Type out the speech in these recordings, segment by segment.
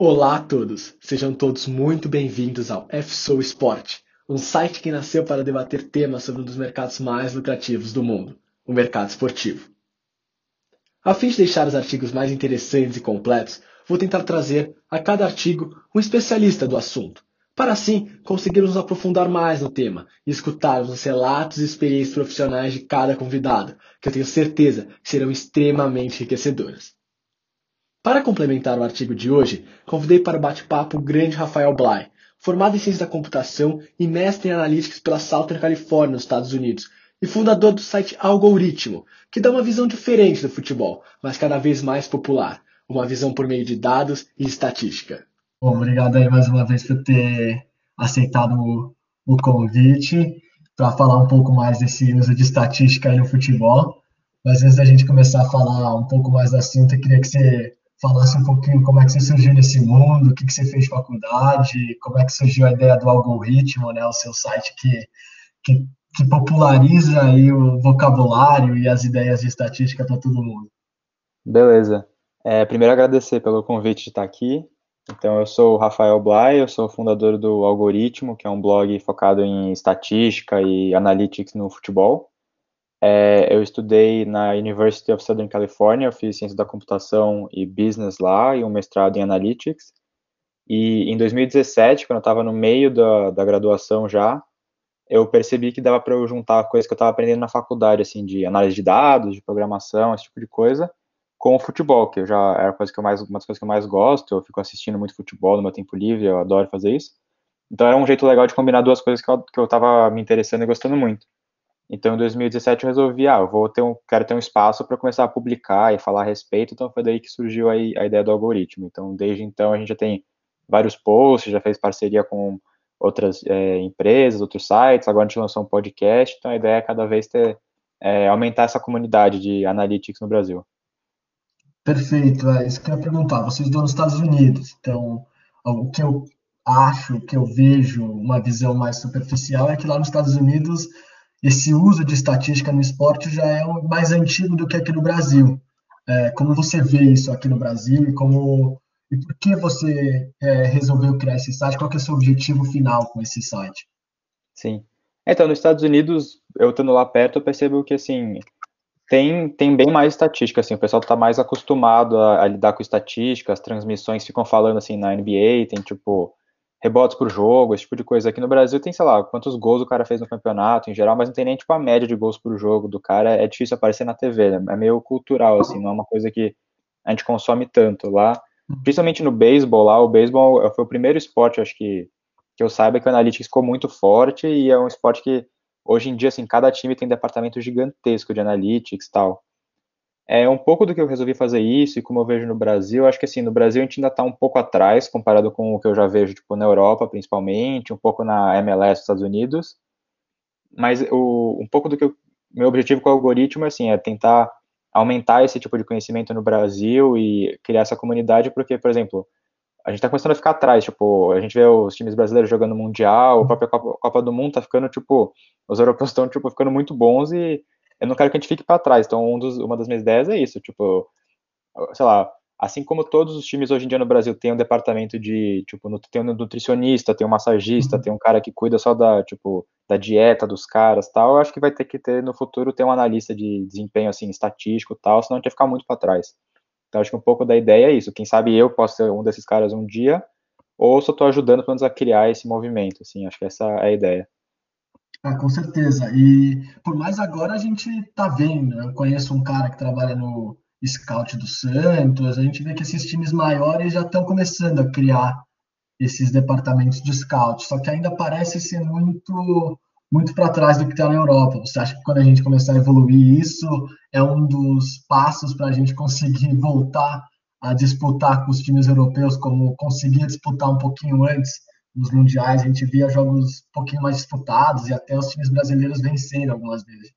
Olá a todos, sejam todos muito bem-vindos ao FSO Sport, um site que nasceu para debater temas sobre um dos mercados mais lucrativos do mundo, o mercado esportivo. A fim de deixar os artigos mais interessantes e completos, vou tentar trazer a cada artigo um especialista do assunto, para assim conseguirmos aprofundar mais no tema e escutarmos os relatos e experiências profissionais de cada convidado, que eu tenho certeza serão extremamente enriquecedoras. Para complementar o artigo de hoje, convidei para o bate-papo o grande Rafael Bly, formado em Ciência da Computação e mestre em Analytics pela Southern California, nos Estados Unidos, e fundador do site Algoritmo, que dá uma visão diferente do futebol, mas cada vez mais popular, uma visão por meio de dados e estatística. Bom, obrigado aí mais uma vez por ter aceitado o, o convite para falar um pouco mais desse uso de estatística aí no futebol. Mas antes da gente começar a falar um pouco mais do assunto, eu queria que você falasse um pouquinho como é que você surgiu nesse mundo, o que, que você fez de faculdade, como é que surgiu a ideia do algoritmo, né, o seu site que, que, que populariza aí o vocabulário e as ideias de estatística para todo mundo. Beleza. É, primeiro agradecer pelo convite de estar aqui. Então, eu sou o Rafael Blay, eu sou fundador do Algoritmo, que é um blog focado em estatística e analytics no futebol. É, eu estudei na University of Southern California, fiz ciência da computação e business lá, e um mestrado em analytics. E em 2017, quando eu estava no meio da, da graduação já, eu percebi que dava para eu juntar coisas que eu estava aprendendo na faculdade, assim, de análise de dados, de programação, esse tipo de coisa, com o futebol, que eu já era coisa que eu mais, uma das coisas que eu mais gosto, eu fico assistindo muito futebol no meu tempo livre, eu adoro fazer isso. Então era um jeito legal de combinar duas coisas que eu, que eu me interessando e gostando muito. Então, em 2017 eu resolvi, ah, vou ter um, quero ter um espaço para começar a publicar e falar a respeito, então foi daí que surgiu a, a ideia do algoritmo. Então, desde então a gente já tem vários posts, já fez parceria com outras é, empresas, outros sites, agora a gente lançou um podcast, então a ideia é cada vez ter, é, aumentar essa comunidade de analytics no Brasil. Perfeito, é isso que eu ia perguntar. Vocês estão nos Estados Unidos, então o que eu acho, o que eu vejo, uma visão mais superficial é que lá nos Estados Unidos esse uso de estatística no esporte já é mais antigo do que aqui no Brasil. É, como você vê isso aqui no Brasil e como e por que você é, resolveu criar esse site? Qual é o seu objetivo final com esse site? Sim. Então, nos Estados Unidos, eu estando lá perto, eu percebo que, assim, tem, tem bem mais estatística, assim, o pessoal está mais acostumado a, a, lidar com estatística, as transmissões ficam falando, assim, na NBA, tem, tipo, rebotes por jogo, esse tipo de coisa. Aqui no Brasil tem, sei lá, quantos gols o cara fez no campeonato em geral, mas não tem nem, tipo, a média de gols por jogo do cara. É difícil aparecer na TV, né? É meio cultural, assim, não é uma coisa que a gente consome tanto. Lá, principalmente no beisebol, lá, o beisebol foi o primeiro esporte, acho que, que eu saiba que o Analytics ficou muito forte e é um esporte que, hoje em dia, assim, cada time tem um departamento gigantesco de Analytics e tal. É um pouco do que eu resolvi fazer isso e como eu vejo no Brasil, acho que assim, no Brasil a gente ainda está um pouco atrás comparado com o que eu já vejo tipo na Europa, principalmente, um pouco na MLS dos Estados Unidos. Mas o, um pouco do que eu, meu objetivo com o algoritmo assim, é tentar aumentar esse tipo de conhecimento no Brasil e criar essa comunidade, porque, por exemplo, a gente está começando a ficar atrás, tipo, a gente vê os times brasileiros jogando Mundial, a própria Copa, Copa do Mundo tá ficando, tipo, os europeus estão, tipo, ficando muito bons e eu não quero que a gente fique para trás. Então, um dos, uma das minhas ideias é isso, tipo, sei lá, assim como todos os times hoje em dia no Brasil têm um departamento de, tipo, tem um nutricionista, tem um massagista, uhum. tem um cara que cuida só da, tipo, da dieta dos caras, tal, eu acho que vai ter que ter no futuro ter um analista de desempenho assim estatístico, tal, senão a gente vai ficar muito para trás. Então, acho que um pouco da ideia é isso. Quem sabe eu posso ser um desses caras um dia, ou só estou ajudando pelo menos a criar esse movimento, assim, acho que essa é a ideia. Ah, com certeza. E por mais agora a gente tá vendo, né? eu conheço um cara que trabalha no Scout do Santos, a gente vê que esses times maiores já estão começando a criar esses departamentos de scout, só que ainda parece ser muito muito para trás do que está na Europa. Você acha que quando a gente começar a evoluir isso é um dos passos para a gente conseguir voltar a disputar com os times europeus, como conseguir disputar um pouquinho antes nos mundiais, a gente via jogos um pouquinho mais disputados e até os times brasileiros venceram algumas vezes.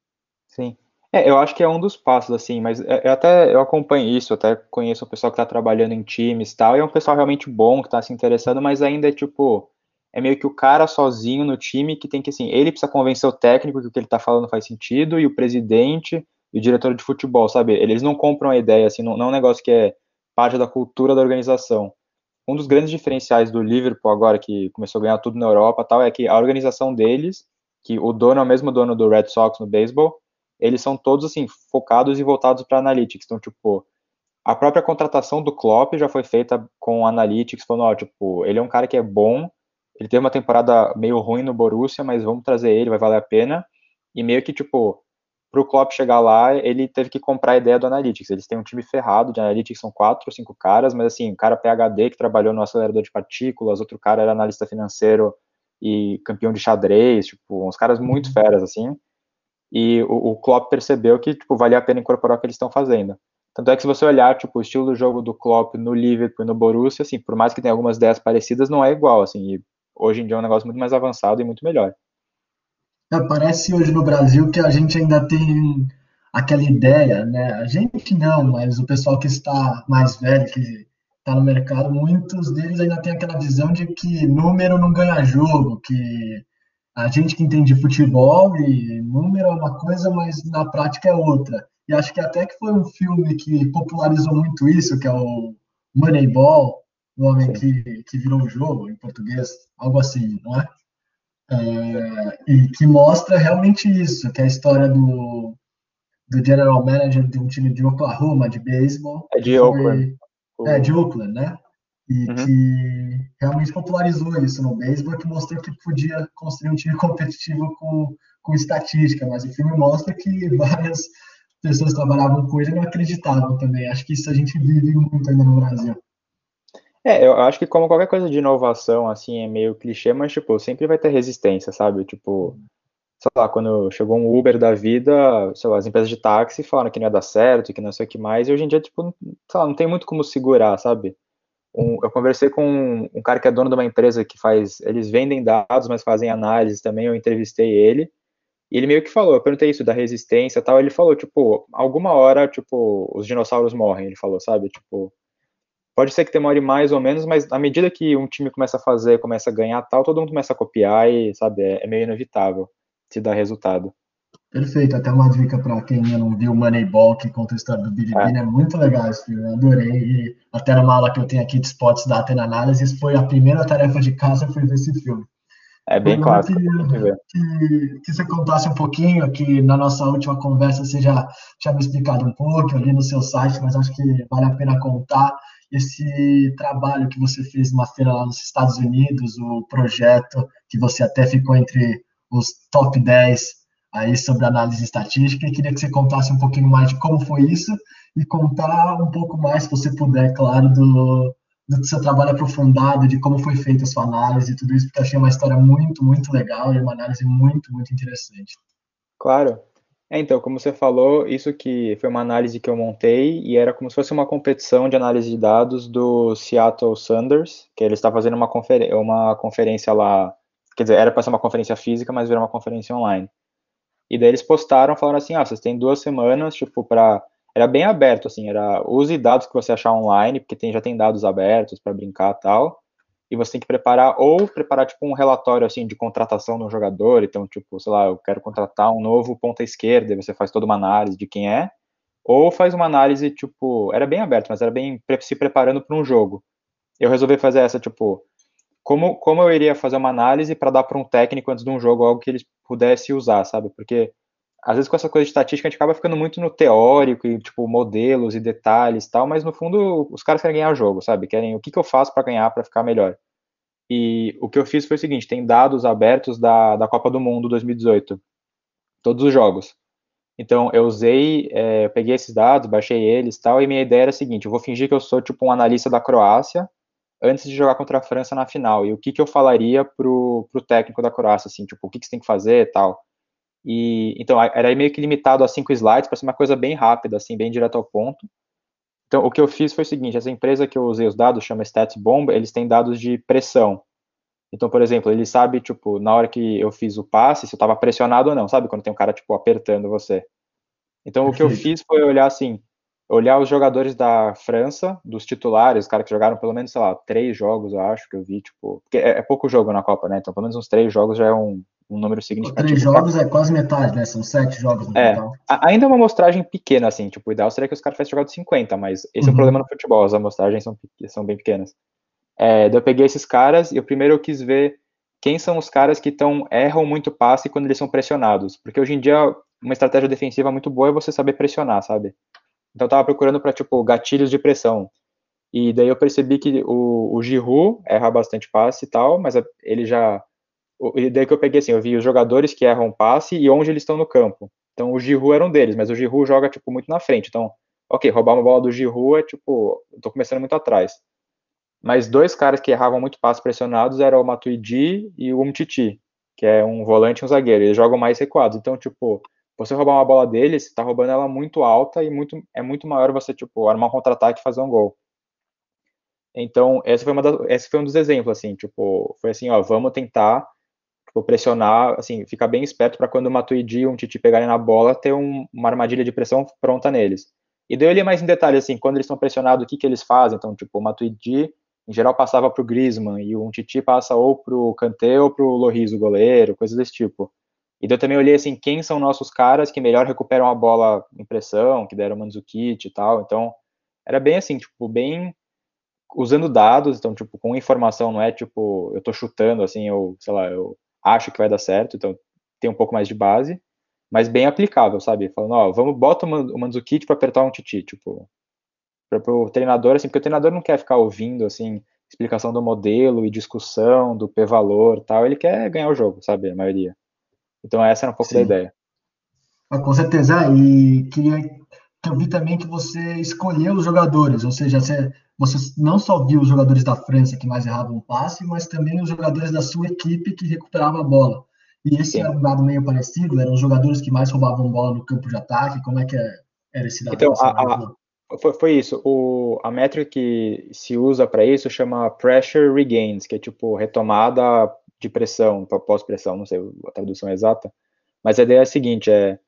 Sim. É, eu acho que é um dos passos, assim, mas é, eu até eu acompanho isso, até conheço o pessoal que está trabalhando em times e tal, e é um pessoal realmente bom, que está se interessando, mas ainda é tipo, é meio que o cara sozinho no time que tem que, assim, ele precisa convencer o técnico que o que ele está falando faz sentido, e o presidente e o diretor de futebol, sabe? Eles não compram a ideia, assim, não, não é um negócio que é parte da cultura da organização. Um dos grandes diferenciais do Liverpool agora, que começou a ganhar tudo na Europa tal, é que a organização deles, que o dono é o mesmo dono do Red Sox no beisebol, eles são todos, assim, focados e voltados para analytics. Então, tipo, a própria contratação do Klopp já foi feita com analytics, falando, ó, tipo, ele é um cara que é bom, ele teve uma temporada meio ruim no Borussia, mas vamos trazer ele, vai valer a pena. E meio que, tipo, pro Klopp chegar lá, ele teve que comprar a ideia do Analytics. Eles têm um time ferrado de Analytics, são quatro ou cinco caras, mas assim, um cara PHD que trabalhou no acelerador de partículas, outro cara era analista financeiro e campeão de xadrez, tipo, uns caras muito uhum. feras, assim. E o, o Klopp percebeu que, tipo, valia a pena incorporar o que eles estão fazendo. Tanto é que se você olhar, tipo, o estilo do jogo do Klopp no Liverpool e no Borussia, assim, por mais que tenha algumas ideias parecidas, não é igual, assim, e hoje em dia é um negócio muito mais avançado e muito melhor. É, parece hoje no Brasil que a gente ainda tem aquela ideia, né? A gente não, mas o pessoal que está mais velho, que está no mercado, muitos deles ainda tem aquela visão de que número não ganha jogo, que a gente que entende futebol e número é uma coisa, mas na prática é outra. E acho que até que foi um filme que popularizou muito isso, que é o Moneyball, o homem que, que virou o jogo em português, algo assim, não é? É, e que mostra realmente isso, que é a história do, do general manager de um time de Oklahoma, de beisebol. É de Oakland. É, de Oakland, né? E uhum. que realmente popularizou isso no beisebol, que mostrou que podia construir um time competitivo com, com estatística, mas o filme mostra que várias pessoas trabalhavam com ele e não acreditavam também. Acho que isso a gente vive muito ainda no Brasil. É, eu acho que como qualquer coisa de inovação, assim, é meio clichê, mas, tipo, sempre vai ter resistência, sabe? Tipo, sei lá, quando chegou um Uber da vida, sei lá, as empresas de táxi falaram que não ia dar certo, que não sei o que mais, e hoje em dia, tipo, sei lá, não tem muito como segurar, sabe? Um, eu conversei com um, um, cara que é dono de uma empresa que faz, eles vendem dados, mas fazem análises também, eu entrevistei ele, e ele meio que falou, eu perguntei isso da resistência e tal, ele falou, tipo, alguma hora, tipo, os dinossauros morrem, ele falou, sabe? Tipo, Pode ser que demore mais ou menos, mas à medida que um time começa a fazer, começa a ganhar tal, todo mundo começa a copiar e, sabe, é, é meio inevitável se dar resultado. Perfeito, até uma dica para quem ainda não viu Moneyball, que conta a história do Billy é. Bean, é muito legal esse filme, eu adorei, e até numa aula que eu tenho aqui de Spots Data Analysis, foi a primeira tarefa de casa, foi ver esse filme. É bem clássico. Que, que, que, você contasse um pouquinho, que na nossa última conversa você já tinha me explicado um pouco, ali no seu site, mas acho que vale a pena contar, esse trabalho que você fez numa feira lá nos Estados Unidos, o projeto que você até ficou entre os top 10 aí sobre análise estatística, e queria que você contasse um pouquinho mais de como foi isso e contar um pouco mais, se você puder, claro, do, do seu trabalho aprofundado, de como foi feita a sua análise e tudo isso, porque eu achei uma história muito, muito legal e uma análise muito, muito interessante. Claro. É, então, como você falou, isso que foi uma análise que eu montei e era como se fosse uma competição de análise de dados do Seattle Sanders, que ele está fazendo uma, confer uma conferência lá, quer dizer, era para ser uma conferência física, mas virou uma conferência online. E daí eles postaram, falaram assim, ah, vocês têm duas semanas, tipo, para era bem aberto, assim, era use dados que você achar online, porque tem, já tem dados abertos para brincar tal, e você tem que preparar, ou preparar, tipo, um relatório, assim, de contratação de um jogador, então, tipo, sei lá, eu quero contratar um novo ponta esquerda, e você faz toda uma análise de quem é, ou faz uma análise, tipo, era bem aberto, mas era bem se preparando para um jogo. Eu resolvi fazer essa, tipo, como, como eu iria fazer uma análise para dar para um técnico antes de um jogo algo que ele pudesse usar, sabe? Porque às vezes com essa coisa de estatística a gente acaba ficando muito no teórico e tipo modelos e detalhes e tal, mas no fundo os caras querem ganhar o jogo, sabe? Querem o que, que eu faço para ganhar, para ficar melhor. E o que eu fiz foi o seguinte: tem dados abertos da, da Copa do Mundo 2018, todos os jogos. Então eu usei, é, eu peguei esses dados, baixei eles tal, e minha ideia era a seguinte: eu vou fingir que eu sou tipo um analista da Croácia antes de jogar contra a França na final. E o que, que eu falaria pro, pro técnico da Croácia, assim, tipo, o que, que você tem que fazer tal. E então era meio que limitado a cinco slides para ser uma coisa bem rápida, assim, bem direto ao ponto. Então o que eu fiz foi o seguinte: essa empresa que eu usei os dados chama StatsBomb, eles têm dados de pressão. Então, por exemplo, ele sabe, tipo, na hora que eu fiz o passe, se eu estava pressionado ou não, sabe? Quando tem um cara, tipo, apertando você. Então, o que eu fiz foi olhar, assim, olhar os jogadores da França, dos titulares, os caras que jogaram pelo menos, sei lá, três jogos, eu acho, que eu vi, tipo... Porque é, é pouco jogo na Copa, né? Então, pelo menos uns três jogos já é um, um número significativo. Três jogos é quase metade, né? São sete jogos no é, total. Ainda é uma amostragem pequena, assim. Tipo, o ideal seria que os caras tivessem jogado 50, mas esse uhum. é o uhum. problema no futebol. As amostragens são, são bem pequenas. É, daí eu peguei esses caras e o primeiro eu quis ver quem são os caras que tão, erram muito passe quando eles são pressionados. Porque hoje em dia, uma estratégia defensiva muito boa é você saber pressionar, sabe? Então eu tava procurando para tipo, gatilhos de pressão. E daí eu percebi que o, o Giroud erra bastante passe e tal, mas ele já... E daí que eu peguei assim, eu vi os jogadores que erram passe e onde eles estão no campo. Então o Giroud era um deles, mas o Giroud joga, tipo, muito na frente. Então, ok, roubar uma bola do Giroud é, tipo, eu tô começando muito atrás. Mas dois caras que erravam muito passes pressionados eram o Matuidi e o Umtiti, que é um volante e um zagueiro. Eles jogam mais recuados. Então, tipo, você roubar uma bola deles, você tá roubando ela muito alta e muito, é muito maior você, tipo, armar um contra-ataque e fazer um gol. Então, esse foi, uma das, esse foi um dos exemplos, assim, tipo, foi assim, ó, vamos tentar tipo, pressionar, assim, ficar bem esperto para quando o Matuidi e um Titi pegarem na bola, ter um, uma armadilha de pressão pronta neles. E daí eu li mais em detalhe, assim, quando eles estão pressionados, o que, que eles fazem. Então, tipo, o Matuidi, em geral, passava para o Griezmann, e o Titi passa ou para o Kanté ou para o Loris, o goleiro, coisas desse tipo. E daí eu também olhei, assim, quem são nossos caras que melhor recuperam a bola em pressão, que deram Mandzukic e tal. Então, era bem assim, tipo, bem usando dados, então, tipo, com informação, não é tipo, eu tô chutando, assim, eu, sei lá, eu acho que vai dar certo, então tem um pouco mais de base, mas bem aplicável, sabe? Falando, ó, vamos, bota o Mandzukic para apertar um titi, tipo, para o treinador, assim, porque o treinador não quer ficar ouvindo, assim, explicação do modelo e discussão do P-valor tal, ele quer ganhar o jogo, sabe, a maioria. Então essa era um pouco Sim. da ideia. Ah, com certeza, e queria que eu vi também que você escolheu os jogadores, ou seja, você, você não só viu os jogadores da França que mais erravam o passe, mas também os jogadores da sua equipe que recuperavam a bola. E esse Sim. era um dado meio parecido, eram os jogadores que mais roubavam bola no campo de ataque, como é que é, era esse dado? Então, a, a, foi, foi, isso, o, a métrica que se usa para isso chama Pressure Regains, que é tipo retomada de pressão, pós-pressão, não sei a tradução exata, mas a ideia é a seguinte, é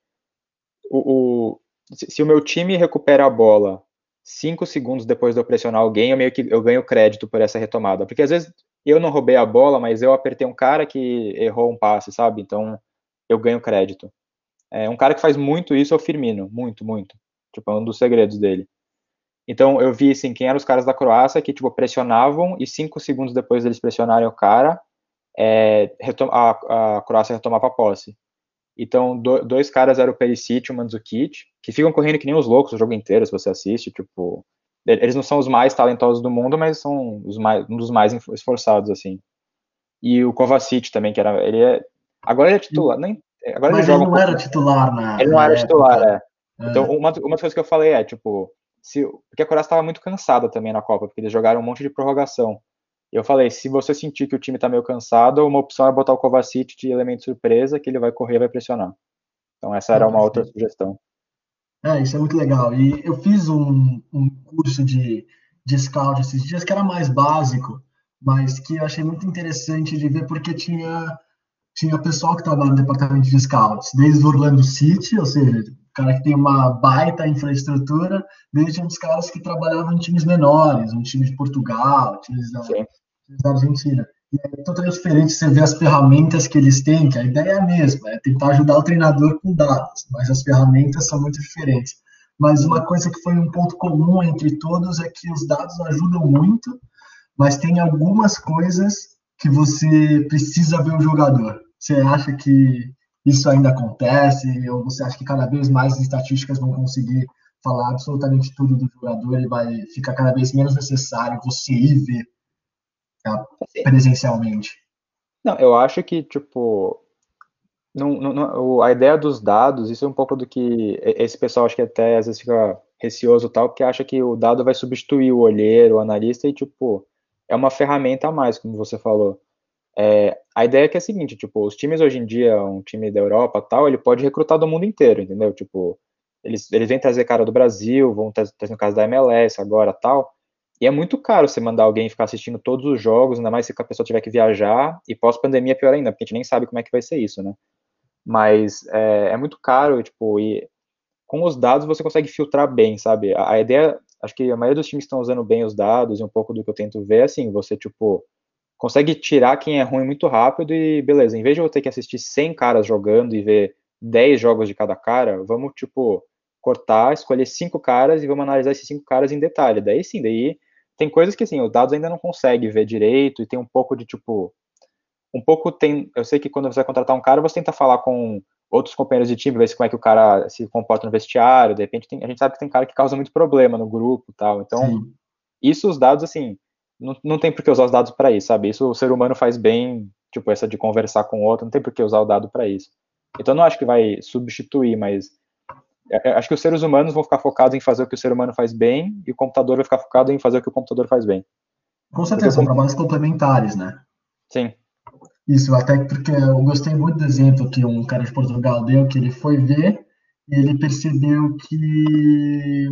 o, o se o meu time recupera a bola cinco segundos depois de eu pressionar alguém, eu meio que eu ganho crédito por essa retomada. Porque às vezes eu não roubei a bola, mas eu apertei um cara que errou um passe, sabe? Então eu ganho crédito. É, um cara que faz muito isso é o Firmino, muito, muito. Tipo, é um dos segredos dele. Então eu vi assim, quem eram os caras da Croácia que tipo pressionavam e cinco segundos depois deles pressionarem o cara, é, a, a Croácia retomava a posse. Então, do, dois caras eram o Perisic e o Mandzukic, que ficam correndo que nem os loucos o jogo inteiro, se você assiste, tipo, eles não são os mais talentosos do mundo, mas são os mais, um dos mais esforçados, assim. E o Kovacic também, que era, ele é, agora ele é titular, nem, agora mas ele, ele não era titular na Ele não era titular, é. é. Então, uma, uma das coisas que eu falei é, tipo, se, porque a Coreia estava muito cansada também na Copa, porque eles jogaram um monte de prorrogação. Eu falei, se você sentir que o time está meio cansado, uma opção é botar o Kovacic de elemento surpresa, que ele vai correr e vai pressionar. Então essa era uma outra sugestão. É, isso é muito legal. E eu fiz um, um curso de, de scout esses dias que era mais básico, mas que eu achei muito interessante de ver porque tinha tinha pessoal que trabalha no departamento de scouts, desde o Orlando City, ou seja, cara que tem uma baita infraestrutura, desde uns caras que trabalhavam em times menores, um time de Portugal, times da, da Argentina. E é totalmente diferente você ver as ferramentas que eles têm, que a ideia é a mesma, é tentar ajudar o treinador com dados, mas as ferramentas são muito diferentes. Mas uma coisa que foi um ponto comum entre todos é que os dados ajudam muito, mas tem algumas coisas que você precisa ver o jogador. Você acha que isso ainda acontece? Ou você acha que cada vez mais as estatísticas vão conseguir falar absolutamente tudo do jogador e vai ficar cada vez menos necessário você ir ver presencialmente? Não, eu acho que, tipo, não, não, a ideia dos dados, isso é um pouco do que esse pessoal acho que até às vezes fica receoso tal, porque acha que o dado vai substituir o olheiro, o analista, e, tipo, é uma ferramenta a mais, como você falou. É, a ideia é que é a seguinte, tipo, os times hoje em dia, um time da Europa tal, ele pode recrutar do mundo inteiro, entendeu? Tipo, eles, eles vêm trazer cara do Brasil, vão trazer, no caso da MLS agora tal, e é muito caro você mandar alguém ficar assistindo todos os jogos, ainda mais se a pessoa tiver que viajar, e pós-pandemia é pior ainda, porque a gente nem sabe como é que vai ser isso, né? Mas é, é muito caro, tipo, e com os dados você consegue filtrar bem, sabe? A, a ideia, acho que a maioria dos times estão usando bem os dados, e um pouco do que eu tento ver, é assim, você, tipo, consegue tirar quem é ruim muito rápido e beleza, em vez de eu ter que assistir 100 caras jogando e ver 10 jogos de cada cara, vamos, tipo, cortar, escolher cinco caras e vamos analisar esses cinco caras em detalhe. Daí sim, daí tem coisas que, assim, os dados ainda não consegue ver direito e tem um pouco de, tipo, um pouco tem, eu sei que quando você vai contratar um cara, você tenta falar com outros companheiros de time, ver se como é que o cara se comporta no vestiário, de repente tem, a gente sabe que tem cara que causa muito problema no grupo e tal, então, Sim. isso os dados, assim, não, não tem por que usar os dados para isso, sabe, isso o ser humano faz bem, tipo, essa de conversar com o outro, não tem por que usar o dado para isso. Então, não acho que vai substituir, mas acho que os seres humanos vão ficar focados em fazer o que o ser humano faz bem e o computador vai ficar focado em fazer o que o computador faz bem. Com certeza, são trabalhos complementares, né? Sim. Isso, até porque eu gostei muito do exemplo que um cara de Portugal deu, que ele foi ver e ele percebeu que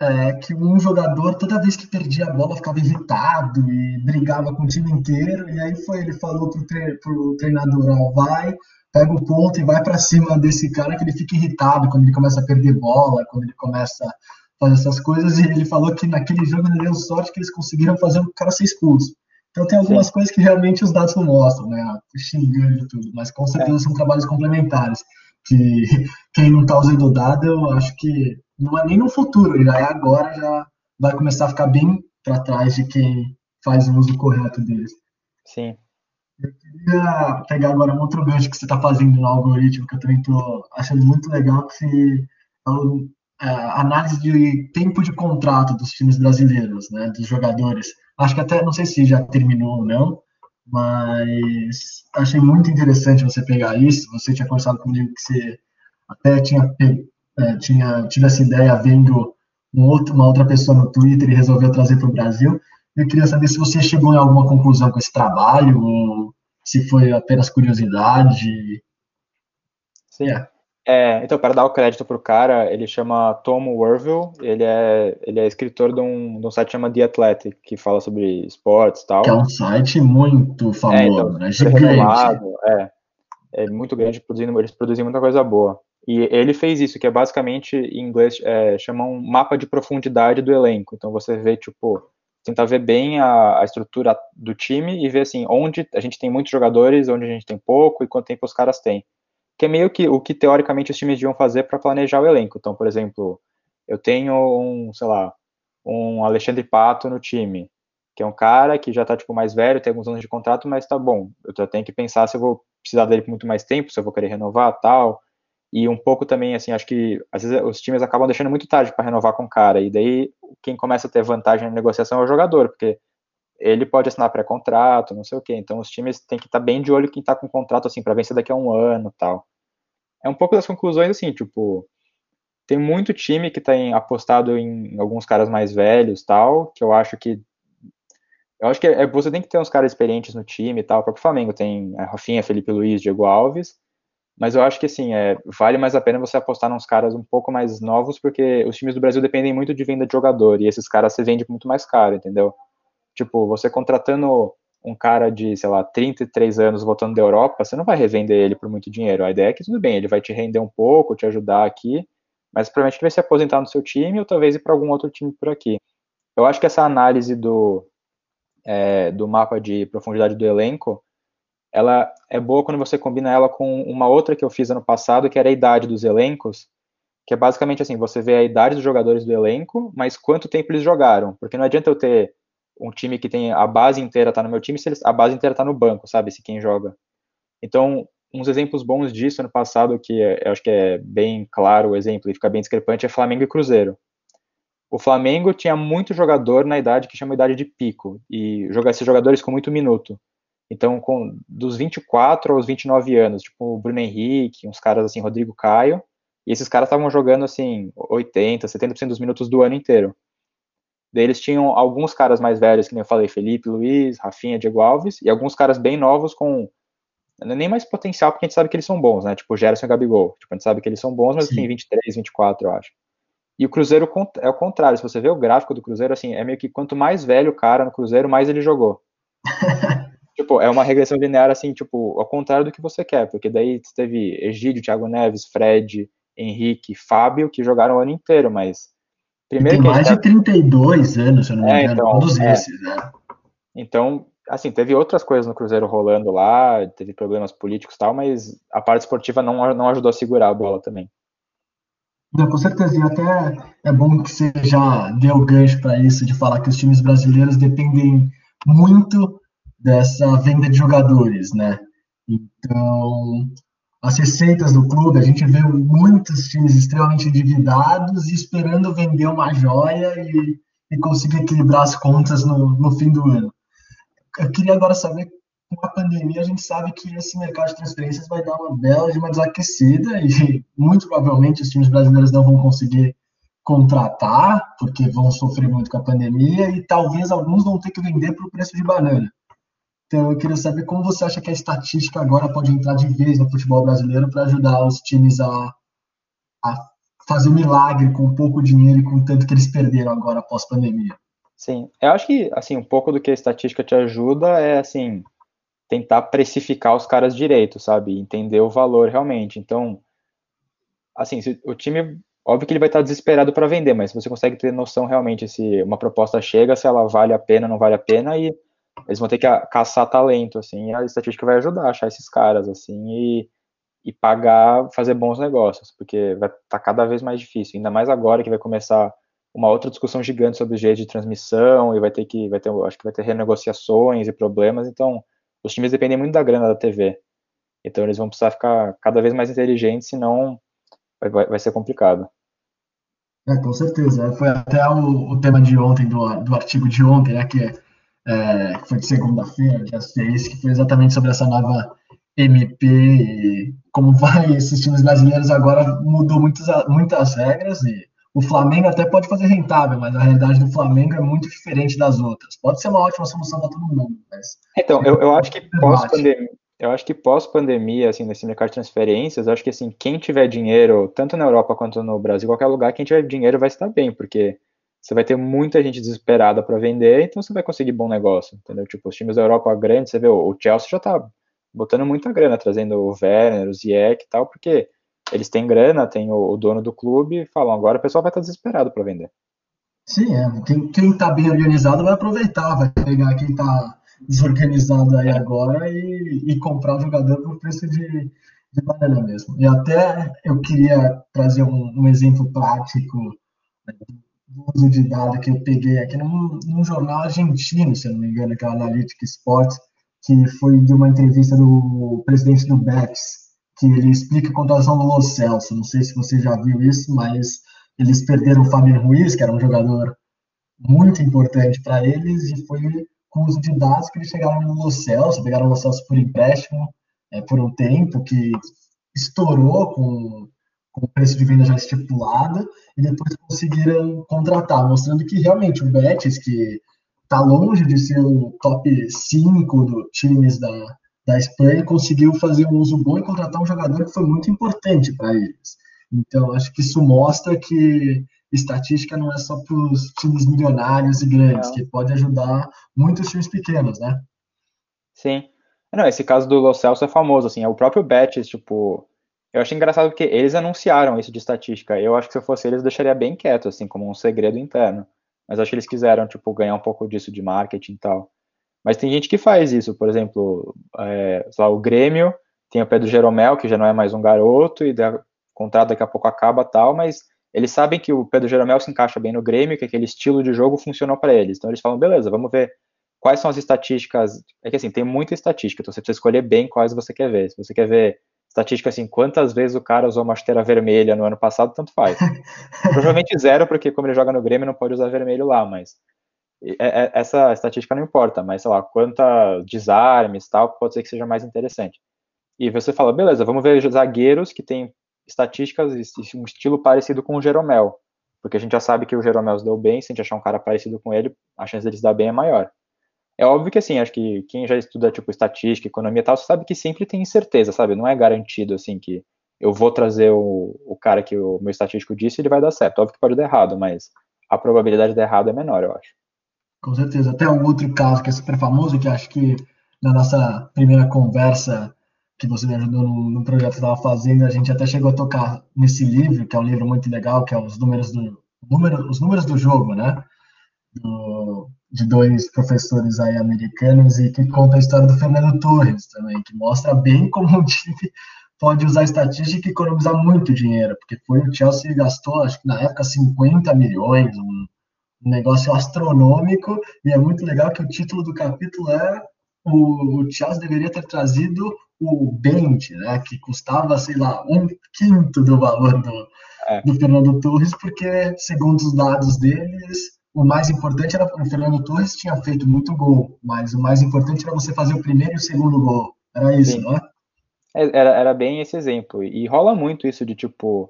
é, que um jogador, toda vez que perdia a bola, ficava irritado e brigava com o time inteiro, e aí foi, ele falou pro, tre pro treinador, ó, vai, pega o ponto e vai para cima desse cara que ele fica irritado quando ele começa a perder bola, quando ele começa a fazer essas coisas, e ele falou que naquele jogo ele deu sorte que eles conseguiram fazer o cara ser expulso. Então tem algumas Sim. coisas que realmente os dados não mostram, né? Xingando e tudo, mas com certeza é. são trabalhos complementares. Que quem não está usando o dado, eu acho que não é nem no futuro, já é agora, já vai começar a ficar bem para trás de quem faz o uso correto deles. Sim. Queria pegar agora um outro gancho que você está fazendo no algoritmo, que eu também estou achando muito legal, que é a é, análise de tempo de contrato dos times brasileiros, né, dos jogadores. Acho que até, não sei se já terminou ou não, mas achei muito interessante você pegar isso. Você tinha conversado comigo que você até tinha, é, tinha tido essa ideia vendo um outro, uma outra pessoa no Twitter e resolveu trazer para o Brasil. Eu queria saber se você chegou em alguma conclusão com esse trabalho, ou se foi apenas curiosidade. Sim. É. É, então, para dar o crédito pro cara, ele chama Tom Werville, ele é, ele é escritor de um, de um site chamado The Athletic, que fala sobre esportes e tal. Que é um site muito famoso, é, então, né? Gigante. É, é muito grande, produzindo, eles produzem muita coisa boa. E ele fez isso, que é basicamente, em inglês, é, chama um mapa de profundidade do elenco. Então, você vê, tipo, tentar ver bem a, a, estrutura do time e ver assim onde a gente tem muitos jogadores, onde a gente tem pouco e quanto tempo os caras têm. Que é meio que o que teoricamente os times deviam fazer para planejar o elenco. Então, por exemplo, eu tenho um, sei lá, um Alexandre Pato no time, que é um cara que já tá tipo mais velho, tem alguns anos de contrato, mas tá bom. Eu já tenho que pensar se eu vou precisar dele por muito mais tempo, se eu vou querer renovar, tal. E um pouco também, assim, acho que às vezes os times acabam deixando muito tarde para renovar com o cara, e daí quem começa a ter vantagem na negociação é o jogador, porque ele pode assinar pré-contrato, não sei o quê. Então os times têm que estar tá bem de olho quem está com contrato, assim, para vencer daqui a um ano tal. É um pouco das conclusões, assim, tipo, tem muito time que tem apostado em alguns caras mais velhos tal, que eu acho que. Eu acho que é, você tem que ter uns caras experientes no time e tal. O próprio Flamengo tem a Rafinha, Felipe Luiz, Diego Alves. Mas eu acho que assim, é, vale mais a pena você apostar nos caras um pouco mais novos, porque os times do Brasil dependem muito de venda de jogador, e esses caras se vendem muito mais caro, entendeu? Tipo, você contratando um cara de, sei lá, 33 anos voltando da Europa, você não vai revender ele por muito dinheiro. A ideia é que tudo bem, ele vai te render um pouco, te ajudar aqui, mas provavelmente ele vai se aposentar no seu time ou talvez ir para algum outro time por aqui. Eu acho que essa análise do, é, do mapa de profundidade do elenco ela é boa quando você combina ela com uma outra que eu fiz ano passado, que era a idade dos elencos, que é basicamente assim, você vê a idade dos jogadores do elenco, mas quanto tempo eles jogaram, porque não adianta eu ter um time que tem a base inteira tá no meu time se eles, a base inteira tá no banco, sabe, se quem joga. Então, uns exemplos bons disso ano passado, que é, eu acho que é bem claro o exemplo e fica bem discrepante, é Flamengo e Cruzeiro. O Flamengo tinha muito jogador na idade que chama idade de pico, e esses jogadores com muito minuto. Então, com, dos 24 aos 29 anos, tipo o Bruno Henrique, uns caras assim, Rodrigo Caio, e esses caras estavam jogando assim 80, 70% dos minutos do ano inteiro. Daí eles tinham alguns caras mais velhos, que nem eu falei, Felipe, Luiz, Rafinha, Diego Alves, e alguns caras bem novos com nem mais potencial, porque a gente sabe que eles são bons, né? Tipo Gerson e Gabigol. Tipo, a gente sabe que eles são bons, mas tem 23, 24, eu acho. E o Cruzeiro é o contrário. Se você vê o gráfico do Cruzeiro, assim, é meio que quanto mais velho o cara no Cruzeiro, mais ele jogou. tipo, é uma regressão linear, assim, tipo, ao contrário do que você quer, porque daí teve Egídio, Thiago Neves, Fred, Henrique, Fábio, que jogaram o ano inteiro, mas. Primeiro tem mais de 32 anos, se eu não me é, engano, então, um dos é. esses, né? Então, assim, teve outras coisas no Cruzeiro rolando lá, teve problemas políticos e tal, mas a parte esportiva não, não ajudou a segurar a bola também. Não, com certeza, e até é bom que você já deu gancho para isso, de falar que os times brasileiros dependem muito dessa venda de jogadores, né? Então, as receitas do clube, a gente vê muitos times extremamente endividados e esperando vender uma joia e, e conseguir equilibrar as contas no, no fim do ano. Eu queria agora saber com a pandemia, a gente sabe que esse mercado de transferências vai dar uma bela de uma desaquecida e muito provavelmente os times brasileiros não vão conseguir contratar, porque vão sofrer muito com a pandemia e talvez alguns vão ter que vender por preço de banana. Então, eu queria saber como você acha que a estatística agora pode entrar de vez no futebol brasileiro para ajudar os times a, a fazer um milagre com pouco dinheiro e com tanto que eles perderam agora após pandemia. Sim, eu acho que assim um pouco do que a estatística te ajuda é assim tentar precificar os caras direito, sabe? Entender o valor realmente. Então, assim, o time, óbvio que ele vai estar desesperado para vender, mas você consegue ter noção realmente se uma proposta chega, se ela vale a pena, não vale a pena, e eles vão ter que caçar talento, assim, a estatística vai ajudar a achar esses caras, assim, e, e pagar, fazer bons negócios, porque vai estar tá cada vez mais difícil, ainda mais agora que vai começar uma outra discussão gigante sobre o jeito de transmissão, e vai ter que, vai ter, acho que vai ter renegociações e problemas, então os times dependem muito da grana da TV. Então eles vão precisar ficar cada vez mais inteligentes, senão vai, vai ser complicado. É, com certeza. Foi até o, o tema de ontem, do, do artigo de ontem, né, que, é, foi de segunda-feira, dia 6, que foi exatamente sobre essa nova MP e como vai esses times brasileiros agora mudou muitas, muitas regras e o Flamengo até pode fazer rentável, mas a realidade do Flamengo é muito diferente das outras. Pode ser uma ótima solução para todo mundo, mas... Então, eu, eu acho que pós-pandemia, eu acho que pós-pandemia, assim, nesse mercado de transferências, eu acho que, assim, quem tiver dinheiro, tanto na Europa quanto no Brasil, qualquer lugar, quem tiver dinheiro vai estar bem, porque você vai ter muita gente desesperada para vender, então você vai conseguir bom negócio, entendeu? Tipo, os times da Europa grandes, você vê, o Chelsea já tá botando muita grana, trazendo o Werner, o Ziyech e tal, porque eles têm grana, tem o, o dono do clube, e falam, agora o pessoal vai estar desesperado para vender. Sim, é. Quem, quem tá bem organizado vai aproveitar, vai pegar quem tá desorganizado aí agora e, e comprar jogador por preço de, de banana mesmo. E até eu queria trazer um, um exemplo prático né, do uso de dado que eu peguei aqui num, num, jornal argentino, se eu não me engano, que é o Analytic Sports, que foi de uma entrevista do presidente do Betis, que ele explica a contratação do Lo Celso. Não sei se você já viu isso, mas eles perderam o Fábio Ruiz, que era um jogador muito importante para eles, e foi com os de dados que eles chegaram no Lo Celso, pegaram o Lo Celso por empréstimo é, por um tempo, que estourou com, com o preço de venda já estipulado, e depois conseguiram contratar, mostrando que realmente o Betis, que está longe de ser o top 5 do times da, da Espanha conseguiu fazer um uso bom e contratar um jogador que foi muito importante para eles. Então, acho que isso mostra que estatística não é só para os times milionários e grandes, que pode ajudar muitos times pequenos, né? Sim. Não, esse caso do Lo Celso é famoso, assim, é o próprio Betis, tipo, eu acho engraçado porque eles anunciaram isso de estatística. Eu acho que se eu fosse eles, eu deixaria bem quieto, assim, como um segredo interno. Mas acho que eles quiseram, tipo, ganhar um pouco disso de marketing e tal. Mas tem gente que faz isso, por exemplo, é, lá, o Grêmio tem o Pedro Jeromel, que já não é mais um garoto, e o contrato daqui a pouco acaba tal, mas eles sabem que o Pedro Jeromel se encaixa bem no Grêmio, que aquele estilo de jogo funcionou para eles. Então eles falam, beleza, vamos ver quais são as estatísticas. É que assim, tem muita estatística, então você precisa escolher bem quais você quer ver. Se você quer ver estatística assim, quantas vezes o cara usou uma chuteira vermelha no ano passado, tanto faz. Provavelmente zero, porque como ele joga no Grêmio, não pode usar vermelho lá, mas é, é, essa estatística não importa, mas sei lá, quanta desarmes tal, pode ser que seja mais interessante. E você fala, beleza, vamos ver zagueiros que têm estatísticas e um estilo parecido com o Jeromel, porque a gente já sabe que o Jeromel se deu bem, se a gente achar um cara parecido com ele, a chance dele se dar bem é maior. É óbvio que assim, acho que quem já estuda tipo estatística, economia e tal, sabe que sempre tem incerteza, sabe? Não é garantido assim que eu vou trazer o, o cara que o meu estatístico disse e ele vai dar certo. Óbvio que pode dar errado, mas a probabilidade de dar errado é menor, eu acho. Com certeza. Até um outro caso que é super famoso, que acho que na nossa primeira conversa que você me ajudou no, no projeto que estava fazendo, a gente até chegou a tocar nesse livro, que é um livro muito legal, que é os números do número, os números do jogo, né? Do, de dois professores aí americanos e que conta a história do Fernando Torres também, que mostra bem como o time pode usar estatística e economizar muito dinheiro, porque foi o Chelsea gastou, acho que na época, 50 milhões, um, um negócio astronômico, e é muito legal que o título do capítulo é o, o Chelsea deveria ter trazido o Bente, né, que custava, sei lá, um quinto do valor do, é. do Fernando Torres, porque, segundo os dados deles, o mais importante era o Fernando Torres tinha feito muito gol, mas o mais importante era você fazer o primeiro e o segundo gol. Era isso, Sim. não é? é? Era, era bem esse exemplo. E rola muito isso de tipo.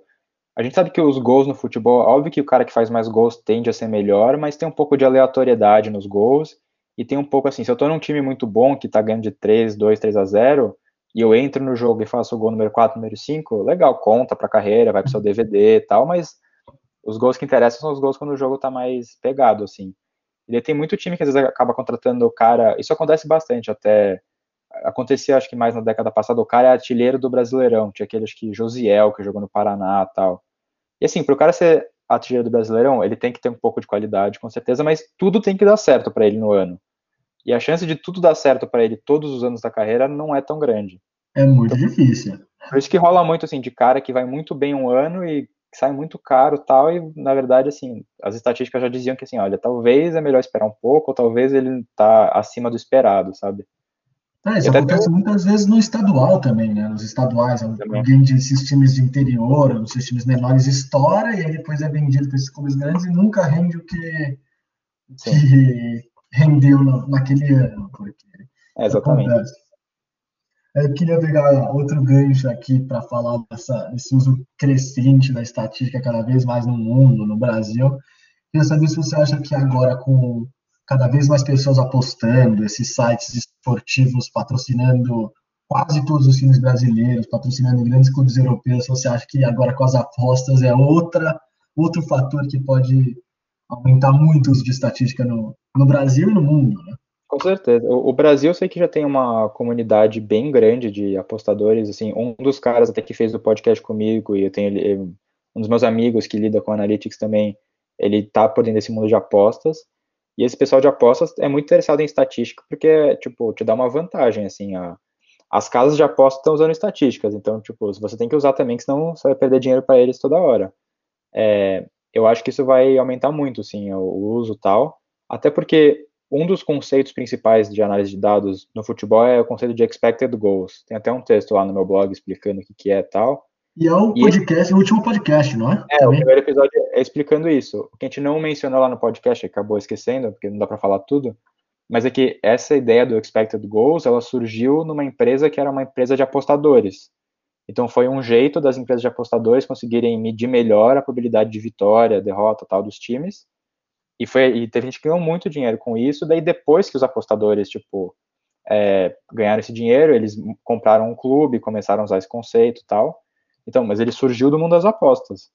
A gente sabe que os gols no futebol, óbvio que o cara que faz mais gols tende a ser melhor, mas tem um pouco de aleatoriedade nos gols. E tem um pouco assim, se eu tô num time muito bom que tá ganhando de 3, 2, 3 a 0, e eu entro no jogo e faço o gol número 4, número 5, legal, conta pra carreira, vai pro seu DVD e tal, mas os gols que interessam são os gols quando o jogo tá mais pegado, assim. Ele tem muito time que às vezes acaba contratando o cara, isso acontece bastante até, acontecia acho que mais na década passada, o cara é artilheiro do Brasileirão, tinha aquele acho que Josiel, que jogou no Paraná tal. E assim, pro cara ser artilheiro do Brasileirão, ele tem que ter um pouco de qualidade, com certeza, mas tudo tem que dar certo para ele no ano. E a chance de tudo dar certo para ele todos os anos da carreira não é tão grande. É muito então, difícil. Por isso que rola muito assim de cara que vai muito bem um ano e sai muito caro tal e na verdade assim as estatísticas já diziam que assim olha talvez é melhor esperar um pouco ou talvez ele tá acima do esperado sabe é, isso acontece muitas vezes no estadual também, né? Nos estaduais, também. alguém desses times de interior, desses times menores estoura e aí depois é vendido para esses clubes grandes e nunca rende o que, que rendeu naquele ano. Porque é, exatamente. Acontece. Eu queria pegar outro gancho aqui para falar dessa, desse uso crescente da estatística cada vez mais no mundo, no Brasil. Queria saber se você acha que agora, com cada vez mais pessoas apostando, esses sites esportivos patrocinando quase todos os times brasileiros, patrocinando grandes clubes europeus, você acha que agora com as apostas é outra, outro fator que pode aumentar muito o uso de estatística no, no Brasil e no mundo, né? Com certeza. O, Brasil eu sei que já tem uma comunidade bem grande de apostadores, assim, um dos caras até que fez o podcast comigo, e eu tenho um dos meus amigos que lida com analytics também, ele tá por dentro desse mundo de apostas, e esse pessoal de apostas é muito interessado em estatística, porque, tipo, te dá uma vantagem, assim, a, as casas de apostas estão usando estatísticas, então, tipo, você tem que usar também, que senão você vai perder dinheiro para eles toda hora. É, eu acho que isso vai aumentar muito, sim, o, o uso tal, até porque um dos conceitos principais de análise de dados no futebol é o conceito de expected goals. Tem até um texto lá no meu blog explicando o que, que é tal. E é o podcast, o último podcast, não é? É, Também. o primeiro episódio é explicando isso. O que a gente não mencionou lá no podcast, acabou esquecendo, porque não dá para falar tudo, mas é que essa ideia do expected goals, ela surgiu numa empresa que era uma empresa de apostadores. Então foi um jeito das empresas de apostadores conseguirem medir melhor a probabilidade de vitória, derrota, tal dos times e, foi, e teve gente que ganhou muito dinheiro com isso. Daí, depois que os apostadores, tipo, é, ganharam esse dinheiro, eles compraram um clube, começaram a usar esse conceito e tal. Então, mas ele surgiu do mundo das apostas.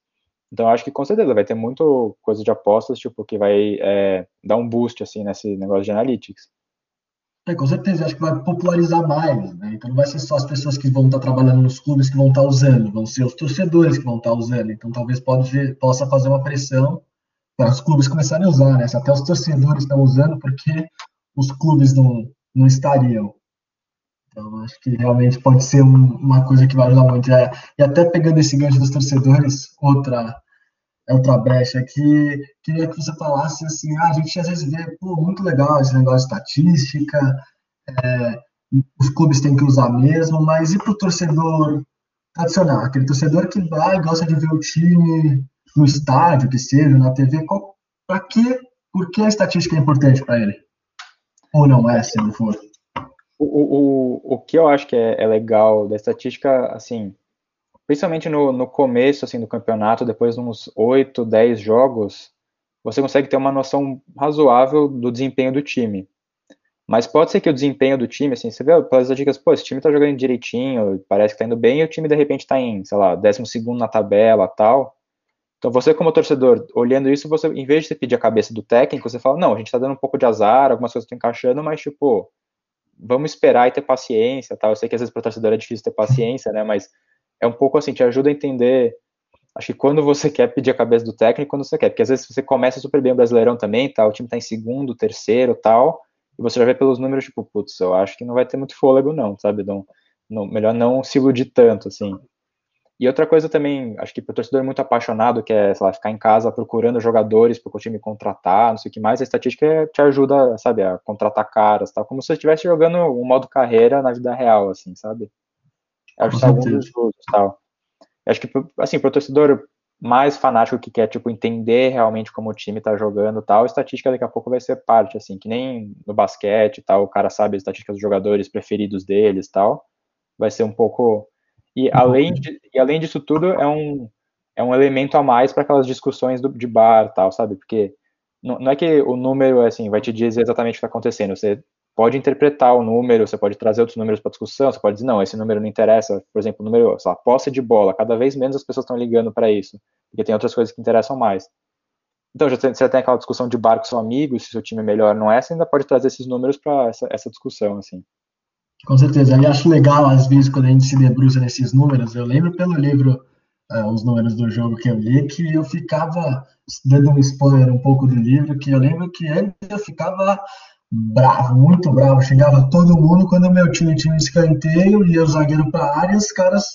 Então, acho que com certeza vai ter muito coisa de apostas, tipo, que vai é, dar um boost, assim, nesse negócio de analytics. É, com certeza, acho que vai popularizar mais, né? Então não vai ser só as pessoas que vão estar trabalhando nos clubes que vão estar usando, vão ser os torcedores que vão estar usando. Então talvez pode, possa fazer uma pressão os clubes começarem a usar, né? Até os torcedores estão usando porque os clubes não, não estariam. Então, acho que realmente pode ser um, uma coisa que vai ajudar muito. É, e até pegando esse gancho dos torcedores, outra outra brecha que queria que você falasse assim, ah, a gente às vezes vê, pô, muito legal esse negócio de estatística, é, os clubes têm que usar mesmo, mas e para o torcedor tradicional, aquele torcedor que vai, gosta de ver o time no estádio, que seja, na TV, para que, por que a estatística é importante para ele? Ou não é, se não for? O, o, o que eu acho que é, é legal da estatística, assim, principalmente no, no começo assim, do campeonato, depois de uns 8, 10 jogos, você consegue ter uma noção razoável do desempenho do time. Mas pode ser que o desempenho do time, assim, você vê pelas dicas, pô, esse time tá jogando direitinho, parece que tá indo bem, e o time de repente tá em, sei lá, 12 na tabela tal. Então você, como torcedor, olhando isso, você, em vez de você pedir a cabeça do técnico, você fala, não, a gente tá dando um pouco de azar, algumas coisas estão encaixando, mas tipo, vamos esperar e ter paciência, tal. Eu sei que às vezes para torcedor é difícil ter paciência, né, mas é um pouco assim, te ajuda a entender, acho que quando você quer pedir a cabeça do técnico, quando você quer, porque às vezes você começa super bem o Brasileirão também, tá, o time tá em segundo, terceiro, tal, e você já vê pelos números, tipo, putz, eu acho que não vai ter muito fôlego não, sabe, não, não, melhor não se iludir tanto, assim. E outra coisa também, acho que para o torcedor muito apaixonado, que é, sei lá, ficar em casa procurando jogadores para o time contratar, não sei o que mais, a estatística te ajuda, sabe, a contratar caras, tal, como se você estivesse jogando um modo carreira na vida real, assim, sabe? Acho que alguns dos usos, tal. Acho que, assim, para o torcedor mais fanático que quer, tipo, entender realmente como o time tá jogando tal, a estatística daqui a pouco vai ser parte, assim, que nem no basquete tal, o cara sabe as estatísticas dos jogadores preferidos deles tal, vai ser um pouco e além, de, e além disso tudo, é um, é um elemento a mais para aquelas discussões do, de bar tal, sabe? Porque não, não, é que o número assim vai te dizer exatamente o que está acontecendo. Você pode interpretar o número, você pode trazer outros números para discussão, você pode dizer, não, esse número não interessa. Por exemplo, o número, sei lá, posse de bola. Cada vez menos as pessoas estão ligando para isso, porque tem outras coisas que interessam mais. Então, já tem, você tem aquela discussão de bar com seu amigo, se seu time é melhor não é, você ainda pode trazer esses números para essa, essa discussão, assim. Com certeza. E acho legal, às vezes, quando a gente se debruça nesses números. Eu lembro pelo livro, uh, os números do jogo que eu li, que eu ficava, dando um spoiler um pouco do livro, que eu lembro que antes eu ficava bravo, muito bravo. Chegava todo mundo quando meu time tinha um escanteio, ia o zagueiro para a área, os caras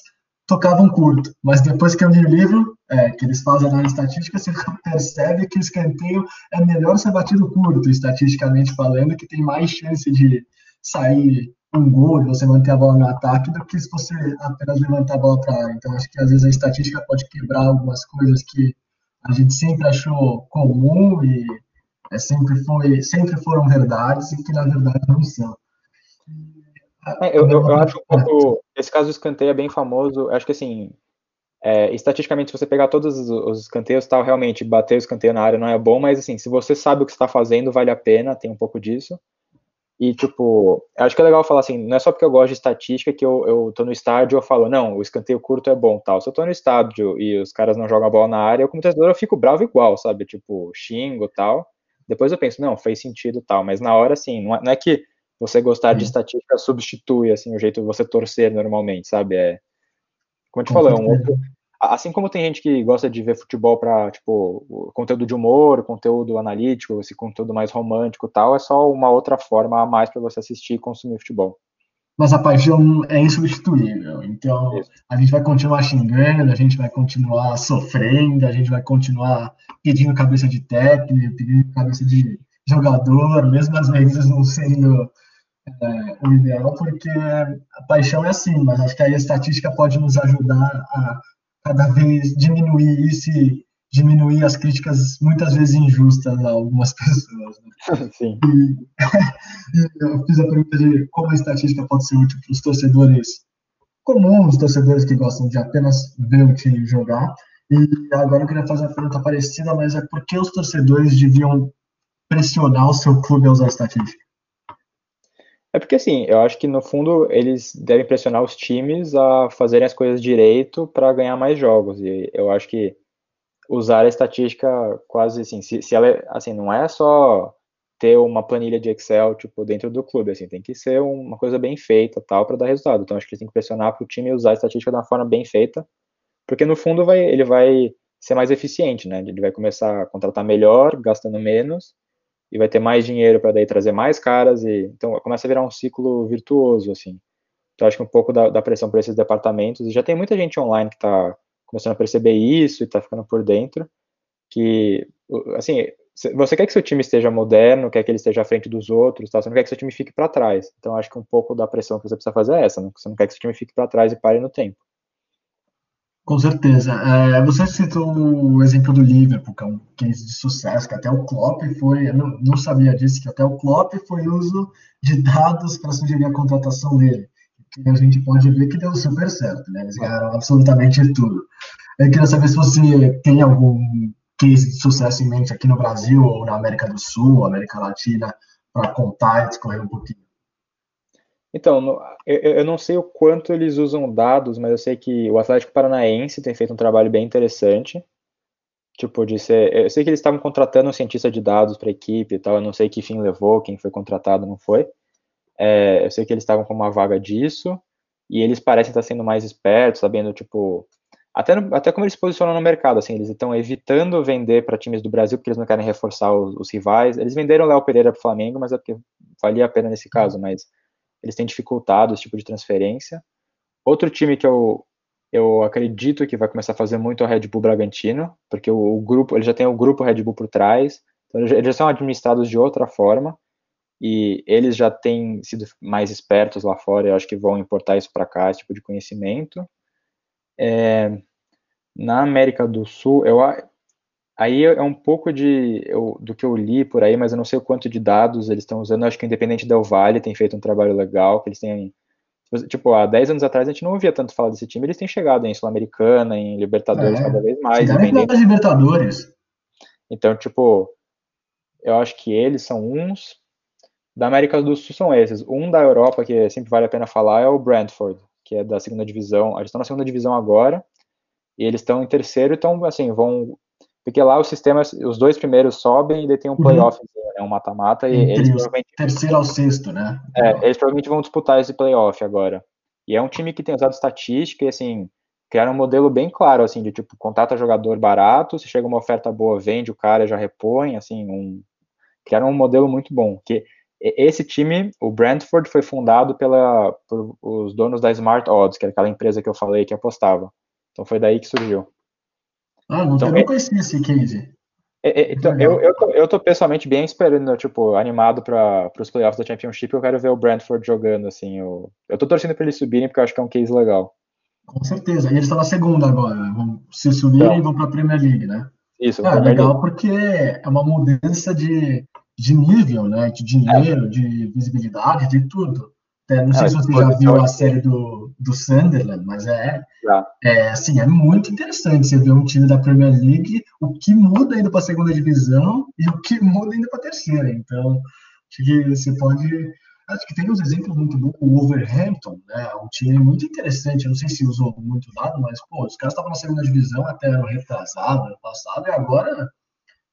tocavam curto. Mas depois que eu li o livro, é, que eles fazem na estatística, você percebe que o escanteio é melhor ser batido curto, estatisticamente falando, que tem mais chance de sair um gol, de você manter a bola no ataque, do que se você apenas levantar a bola para a área. Então, acho que às vezes a estatística pode quebrar algumas coisas que a gente sempre achou comum e é, sempre, foi, sempre foram verdades e que na verdade não são. É, eu, eu, eu, acho um pouco. Esse caso do escanteio é bem famoso. Acho que assim. É, estatisticamente, se você pegar todos os, os escanteios, tal, realmente bater o escanteio na área não é bom, mas assim, se você sabe o que está fazendo, vale a pena, tem um pouco disso. E, tipo, acho que é legal falar assim, não é só porque eu gosto de estatística que eu, eu tô no estádio e eu falo, não, o escanteio curto é bom, tal. Se eu tô no estádio e os caras não jogam a bola na área, eu como torcedor eu fico bravo igual, sabe? Tipo, xingo tal. Depois eu penso, não, fez sentido tal. Mas na hora, assim, não é, não é que você gostar de estatística substitui, assim, o jeito de você torcer normalmente, sabe? É, como eu te falei, é um outro, assim como tem gente que gosta de ver futebol para tipo conteúdo de humor, conteúdo analítico, esse conteúdo mais romântico, tal, é só uma outra forma a mais para você assistir e consumir futebol. Mas a paixão é insubstituível. Então Isso. a gente vai continuar xingando, a gente vai continuar sofrendo, a gente vai continuar pedindo cabeça de técnico, pedindo cabeça de jogador, mesmo às vezes não sendo é, o ideal, porque a paixão é assim, mas acho que aí a estatística pode nos ajudar a cada vez diminuir isso e diminuir as críticas muitas vezes injustas a algumas pessoas. Né? Sim. E, e, eu fiz a pergunta de como a estatística pode ser útil para os torcedores comuns, torcedores que gostam de apenas ver o time jogar. E agora eu queria fazer uma pergunta parecida, mas é por que os torcedores deviam pressionar o seu clube a usar a estatística? É porque assim, eu acho que no fundo eles devem pressionar os times a fazerem as coisas direito para ganhar mais jogos. E eu acho que usar a estatística quase assim, se, se ela assim, não é só ter uma planilha de Excel tipo dentro do clube, assim, tem que ser uma coisa bem feita, tal, para dar resultado. Então acho que eles têm que pressionar para o time usar a estatística de uma forma bem feita, porque no fundo vai, ele vai ser mais eficiente, né? Ele vai começar a contratar melhor, gastando menos e vai ter mais dinheiro para daí trazer mais caras e então começa a virar um ciclo virtuoso assim. Então acho que um pouco da, da pressão para esses departamentos e já tem muita gente online que está começando a perceber isso e está ficando por dentro que assim você quer que seu time esteja moderno, quer que ele esteja à frente dos outros, tá? você não quer que seu time fique para trás. Então acho que um pouco da pressão que você precisa fazer é essa, né? você não quer que seu time fique para trás e pare no tempo. Com certeza. É, você citou o exemplo do Liverpool, que é um case de sucesso, que até o Klopp foi, não, não sabia disso, que até o Klopp foi uso de dados para sugerir a contratação dele. Que a gente pode ver que deu super certo, né? Eles ganharam absolutamente tudo. Eu queria saber se você tem algum case de sucesso em mente aqui no Brasil ou na América do Sul, América Latina, para contar e discorrer um pouquinho. Então, eu, não sei o quanto eles usam dados, mas eu sei que o Atlético Paranaense tem feito um trabalho bem interessante. Tipo, de ser. Eu sei que eles estavam contratando um cientista de dados para a equipe e tal. Eu não sei que fim levou, quem foi contratado não foi. É, eu sei que eles estavam com uma vaga disso. E eles parecem estar sendo mais espertos, sabendo, tipo. Até, no, até como eles se posicionam no mercado, assim, eles estão evitando vender para times do Brasil porque eles não querem reforçar os, os rivais. Eles venderam Léo Pereira para o Flamengo, mas é porque valia a pena nesse caso, mas eles têm dificultado esse tipo de transferência. Outro time que eu, eu acredito que vai começar a fazer muito é o Red Bull Bragantino, porque o, o grupo, ele já tem o grupo Red Bull por trás, então eles já são administrados de outra forma, e eles já têm sido mais espertos lá fora, eu acho que vão importar isso para cá, esse tipo de conhecimento. É, na América do Sul, eu, aí é um pouco de, eu, do que eu li por aí, mas eu não sei o quanto de dados eles estão usando, eu acho que o Independente Del Vale tem feito um trabalho legal, que eles têm Tipo, há 10 anos atrás a gente não ouvia tanto falar desse time, eles têm chegado em Sul-Americana, em Libertadores é, cada vez mais. Chegaram em Libertadores. Então, tipo, eu acho que eles são uns. Da América do Sul são esses. Um da Europa, que sempre vale a pena falar, é o Brentford, que é da segunda divisão. Eles estão na segunda divisão agora, e eles estão em terceiro, então, assim, vão. Porque lá o sistema, os dois primeiros sobem e daí tem um uhum. playoff, uhum. né, um mata-mata, e eles provavelmente. Terceiro ao sexto, né? É, eles provavelmente vão disputar esse playoff agora. E é um time que tem usado estatística e, assim, criaram um modelo bem claro, assim, de tipo, contrata jogador barato, se chega uma oferta boa, vende o cara, já repõe, assim, um, criaram um modelo muito bom. Que esse time, o Brentford, foi fundado pela, por os donos da Smart Odds, que era aquela empresa que eu falei que apostava. Então foi daí que surgiu. Ah, não, então, eu não conhecia esse case. É, é, então, eu, eu, tô, eu tô pessoalmente bem esperando, tipo, animado para os playoffs da Championship. Eu quero ver o Brentford jogando, assim. Eu, eu tô torcendo para eles subirem porque eu acho que é um case legal. Com certeza. E eles estão na segunda agora. Né? Vão se subirem então, e vão para a Premier League, né? Isso. É legal porque é uma mudança de, de nível, né? De dinheiro, é. de visibilidade, de tudo. É, não sei é, se você já viu a série do, do Sunderland, mas é, é, assim, é muito interessante você ver um time da Premier League, o que muda indo para a segunda divisão e o que muda indo para a terceira. Então, acho que você pode Acho que tem uns exemplos muito bons. O Wolverhampton, né? Um time muito interessante. Eu não sei se usou muito dado, mas, pô, os caras estavam na segunda divisão até ano retrasado, ano passado, e agora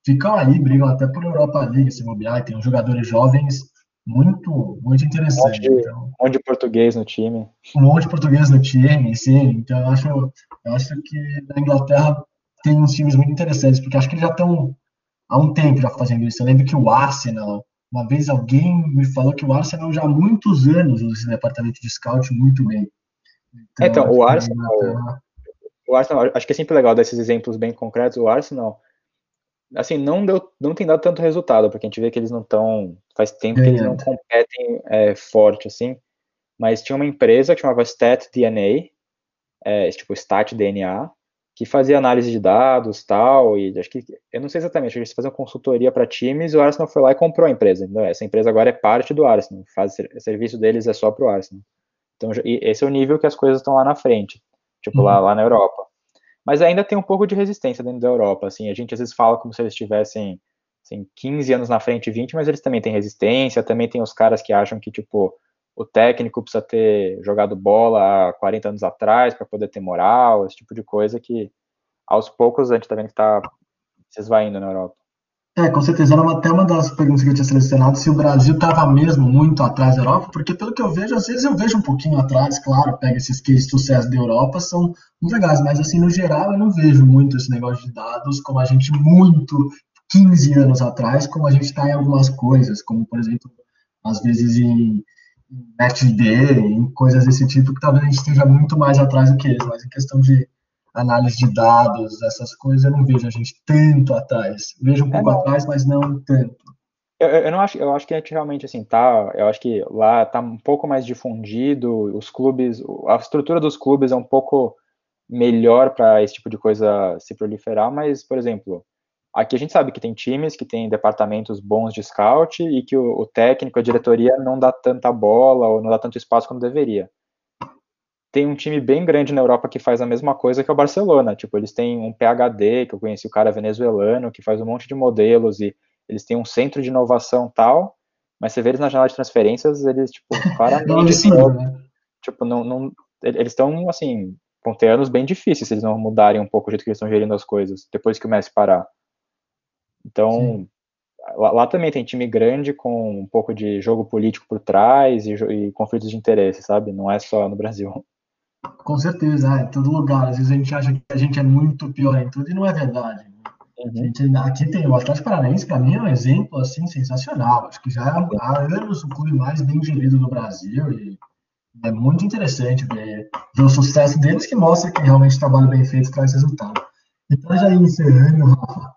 ficam aí, brigam até por Europa League, se bobear. E tem uns jogadores jovens muito, muito interessantes. Um monte, de, então, um monte de português no time. Um monte de português no time, sim. Então, eu acho, eu acho que na Inglaterra tem uns times muito interessantes, porque acho que eles já estão há um tempo já fazendo isso. Eu lembro que o Arsenal uma vez alguém me falou que o Arsenal já há muitos anos usa esse departamento de scout muito bem. Então, então o Arsenal, o Arsenal, acho que é sempre legal dar esses exemplos bem concretos. O Arsenal, assim, não deu, não tem dado tanto resultado, porque a gente vê que eles não estão, faz tempo que eles não competem é, forte, assim. Mas tinha uma empresa que chamava Stat DNA, é, tipo Stat DNA, que fazia análise de dados tal, e acho que, eu não sei exatamente, eles faziam consultoria para times e o Arsenal foi lá e comprou a empresa. Então, essa empresa agora é parte do Arsenal, faz, o serviço deles é só para o Arsenal. Então, esse é o nível que as coisas estão lá na frente, tipo, uhum. lá, lá na Europa. Mas ainda tem um pouco de resistência dentro da Europa, assim, a gente às vezes fala como se eles tivessem assim, 15 anos na frente, 20, mas eles também têm resistência, também tem os caras que acham que, tipo, o técnico precisa ter jogado bola há 40 anos atrás para poder ter moral, esse tipo de coisa que aos poucos a gente está vendo que está se esvaindo na Europa. É, com certeza. Era até uma das perguntas que eu tinha selecionado, se o Brasil estava mesmo muito atrás da Europa, porque pelo que eu vejo, às vezes eu vejo um pouquinho atrás, claro, pega esses cases de sucesso da Europa, são muito legais, mas assim, no geral, eu não vejo muito esse negócio de dados como a gente muito 15 anos atrás, como a gente está em algumas coisas, como, por exemplo, às vezes em NetD, em coisas desse tipo, que talvez a gente esteja muito mais atrás do que eles, mas em questão de análise de dados, essas coisas, eu não vejo a gente tanto atrás. Vejo um pouco é, atrás, mas não tanto. Eu, eu, não acho, eu acho que a gente realmente assim tá, eu acho que lá tá um pouco mais difundido, os clubes, a estrutura dos clubes é um pouco melhor para esse tipo de coisa se proliferar, mas por exemplo, aqui a gente sabe que tem times que tem departamentos bons de scout e que o, o técnico, a diretoria não dá tanta bola ou não dá tanto espaço quanto deveria tem um time bem grande na Europa que faz a mesma coisa que é o Barcelona. Tipo, eles têm um PhD, que eu conheci o cara venezuelano, que faz um monte de modelos e eles têm um centro de inovação tal, mas você vê eles na janela de transferências, eles, tipo, claramente. não, né? Tipo, não, não, eles estão, assim, vão ter anos bem difíceis se eles não mudarem um pouco o jeito que eles estão gerindo as coisas, depois que o Messi parar. Então, lá, lá, também tem time grande com um pouco de jogo político por trás e, e conflitos de interesse, sabe? Não é só no Brasil. Com certeza, é, em todo lugar. Às vezes a gente acha que a gente é muito pior em tudo e não é verdade. Uhum. Gente, aqui tem o Atlético Paranaense, para mim é um exemplo assim sensacional. Acho que já há anos o clube mais bem gerido do Brasil e, É muito interessante ver, ver o sucesso deles, que mostra que realmente trabalho bem feito traz resultado. Então, já encerrando, Rafa,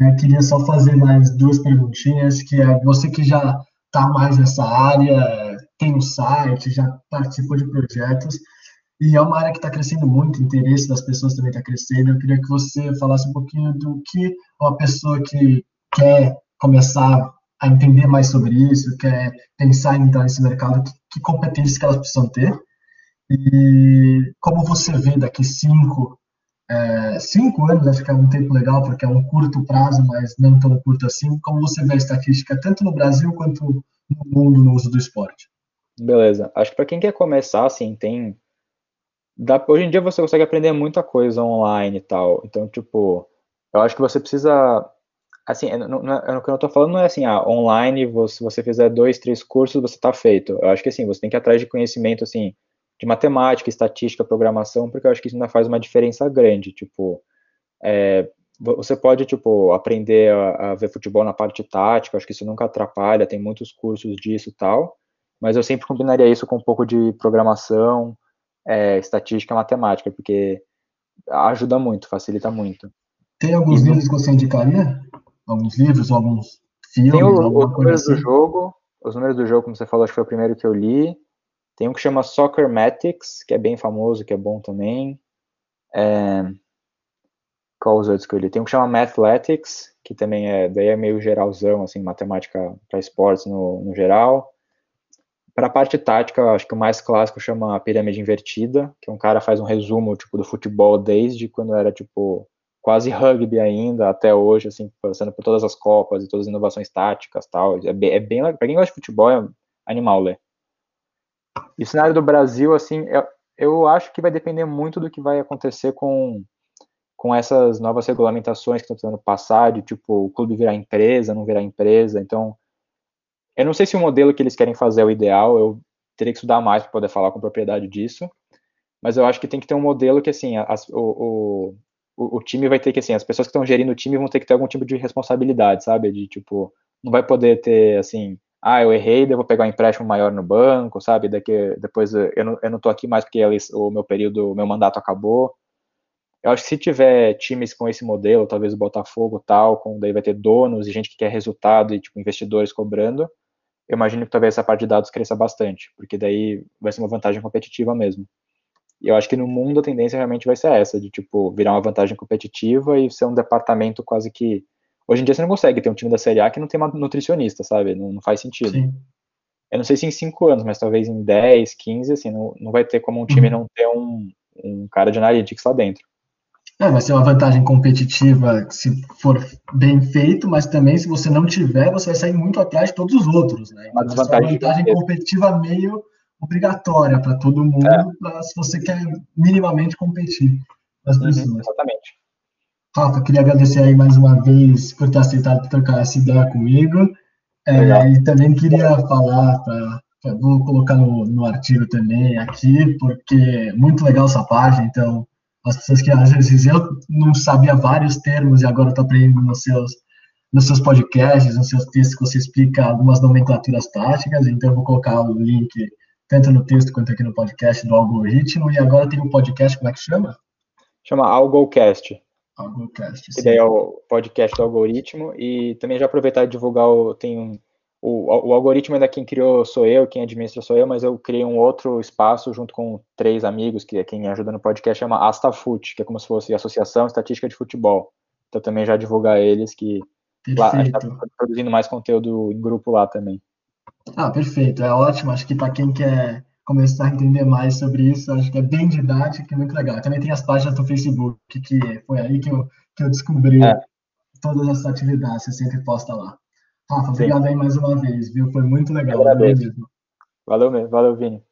é, queria só fazer mais duas perguntinhas, que é você que já está mais nessa área, tem um site, já participou de projetos, e é uma área que está crescendo muito, o interesse das pessoas também está crescendo. Eu queria que você falasse um pouquinho do que uma pessoa que quer começar a entender mais sobre isso, quer pensar em entrar nesse mercado, que, que competências que elas precisam ter e como você vê daqui cinco, é, cinco anos, acho que é um tempo legal, porque é um curto prazo, mas não tão curto assim, como você vê a estatística tanto no Brasil quanto no mundo no uso do esporte? Beleza. Acho que para quem quer começar, assim, tem. Dá... Hoje em dia você consegue aprender muita coisa online e tal. Então, tipo, eu acho que você precisa assim, não, não, não, o que eu tô falando não é assim, ah, online, você, você fizer dois, três cursos, você tá feito. Eu acho que assim, você tem que ir atrás de conhecimento, assim, de matemática, estatística, programação, porque eu acho que isso ainda faz uma diferença grande, tipo, é, você pode, tipo, aprender a, a, ver futebol na parte tática, acho que isso nunca atrapalha, tem muitos cursos disso e tal, mas eu sempre combinaria isso com um pouco de programação, é, estatística, matemática, porque ajuda muito, facilita muito. Tem alguns livros que você indicaria? alguns livros, alguns filmes, Tem o, os números assim. do jogo, os números do jogo, como você falou, acho que foi o primeiro que eu li. Tem um que chama Soccer Matics, que é bem famoso, que é bom também. É... Qual os outros que eu li? Tem um que chama Mathletics, que também é, daí é meio geralzão, assim, matemática para esportes no, no geral. Para a parte tática, acho que o mais clássico chama Pirâmide Invertida, que um cara faz um resumo, tipo, do futebol desde quando era, tipo, quase rugby ainda até hoje, assim, passando por todas as copas e todas as inovações táticas tal. É bem, é bem para quem gosta de futebol é animal ler. E o cenário do Brasil, assim, eu, eu acho que vai depender muito do que vai acontecer com com essas novas regulamentações que estão tentando passar, de tipo, o clube virar empresa, não virar empresa. Então, eu não sei se o modelo que eles querem fazer é o ideal, eu teria que estudar mais para poder falar com propriedade disso, mas eu acho que tem que ter um modelo que, assim, as, o, o, o, time vai ter que, assim, as pessoas que estão gerindo o time vão ter que ter algum tipo de responsabilidade, sabe? De, tipo, não vai poder ter, assim, ah, eu errei, devo pegar um empréstimo maior no banco, sabe? Daqui, depois eu não, eu não tô aqui mais porque eles, o meu período, o meu mandato acabou. Eu acho que se tiver times com esse modelo, talvez o Botafogo tal, com daí vai ter donos e gente que quer resultado e tipo investidores cobrando, eu imagino que talvez essa parte de dados cresça bastante, porque daí vai ser uma vantagem competitiva mesmo. E eu acho que no mundo a tendência realmente vai ser essa, de tipo, virar uma vantagem competitiva e ser um departamento quase que. Hoje em dia você não consegue ter um time da Série A que não tem uma nutricionista, sabe? Não, não faz sentido. Sim. Eu não sei se em 5 anos, mas talvez em 10, 15, assim, não, não vai ter como um time uhum. não ter um, um cara de analytics lá dentro. É, vai ser uma vantagem competitiva se for bem feito, mas também se você não tiver, você vai sair muito atrás de todos os outros, né? Então, uma vantagem competitiva meio obrigatória para todo mundo, é. pra, se você quer minimamente competir com as uhum, pessoas. Uhum, exatamente. Rafa, queria agradecer aí mais uma vez por ter aceitado trocar essa ideia comigo. É, e também queria falar, pra, vou colocar no, no artigo também aqui, porque é muito legal essa página, então as pessoas que às vezes eu não sabia vários termos e agora estou aprendendo nos seus, nos seus podcasts, nos seus textos que você explica algumas nomenclaturas táticas, então eu vou colocar o link tanto no texto quanto aqui no podcast do Algoritmo. E agora tem um podcast, como é que chama? Chama Algocast. Algocast, sim. Que daí é o podcast do Algoritmo. E também já aproveitar e divulgar, o, tem um, o, o algoritmo ainda quem criou sou eu, quem administra sou eu, mas eu criei um outro espaço junto com três amigos, que é quem ajuda no podcast, chama Astafut, que é como se fosse Associação Estatística de Futebol. Então também já divulgar eles, que Perfeito. lá a gente está produzindo mais conteúdo em grupo lá também. Ah, perfeito, é ótimo. Acho que para quem quer começar a entender mais sobre isso, acho que é bem didático e muito legal. Também tem as páginas do Facebook, que foi aí que eu, que eu descobri é. todas essas atividades, você sempre posta lá. Rafa, obrigado aí mais uma vez, viu? Foi muito legal. Valeu mesmo. Valeu, valeu, Vini.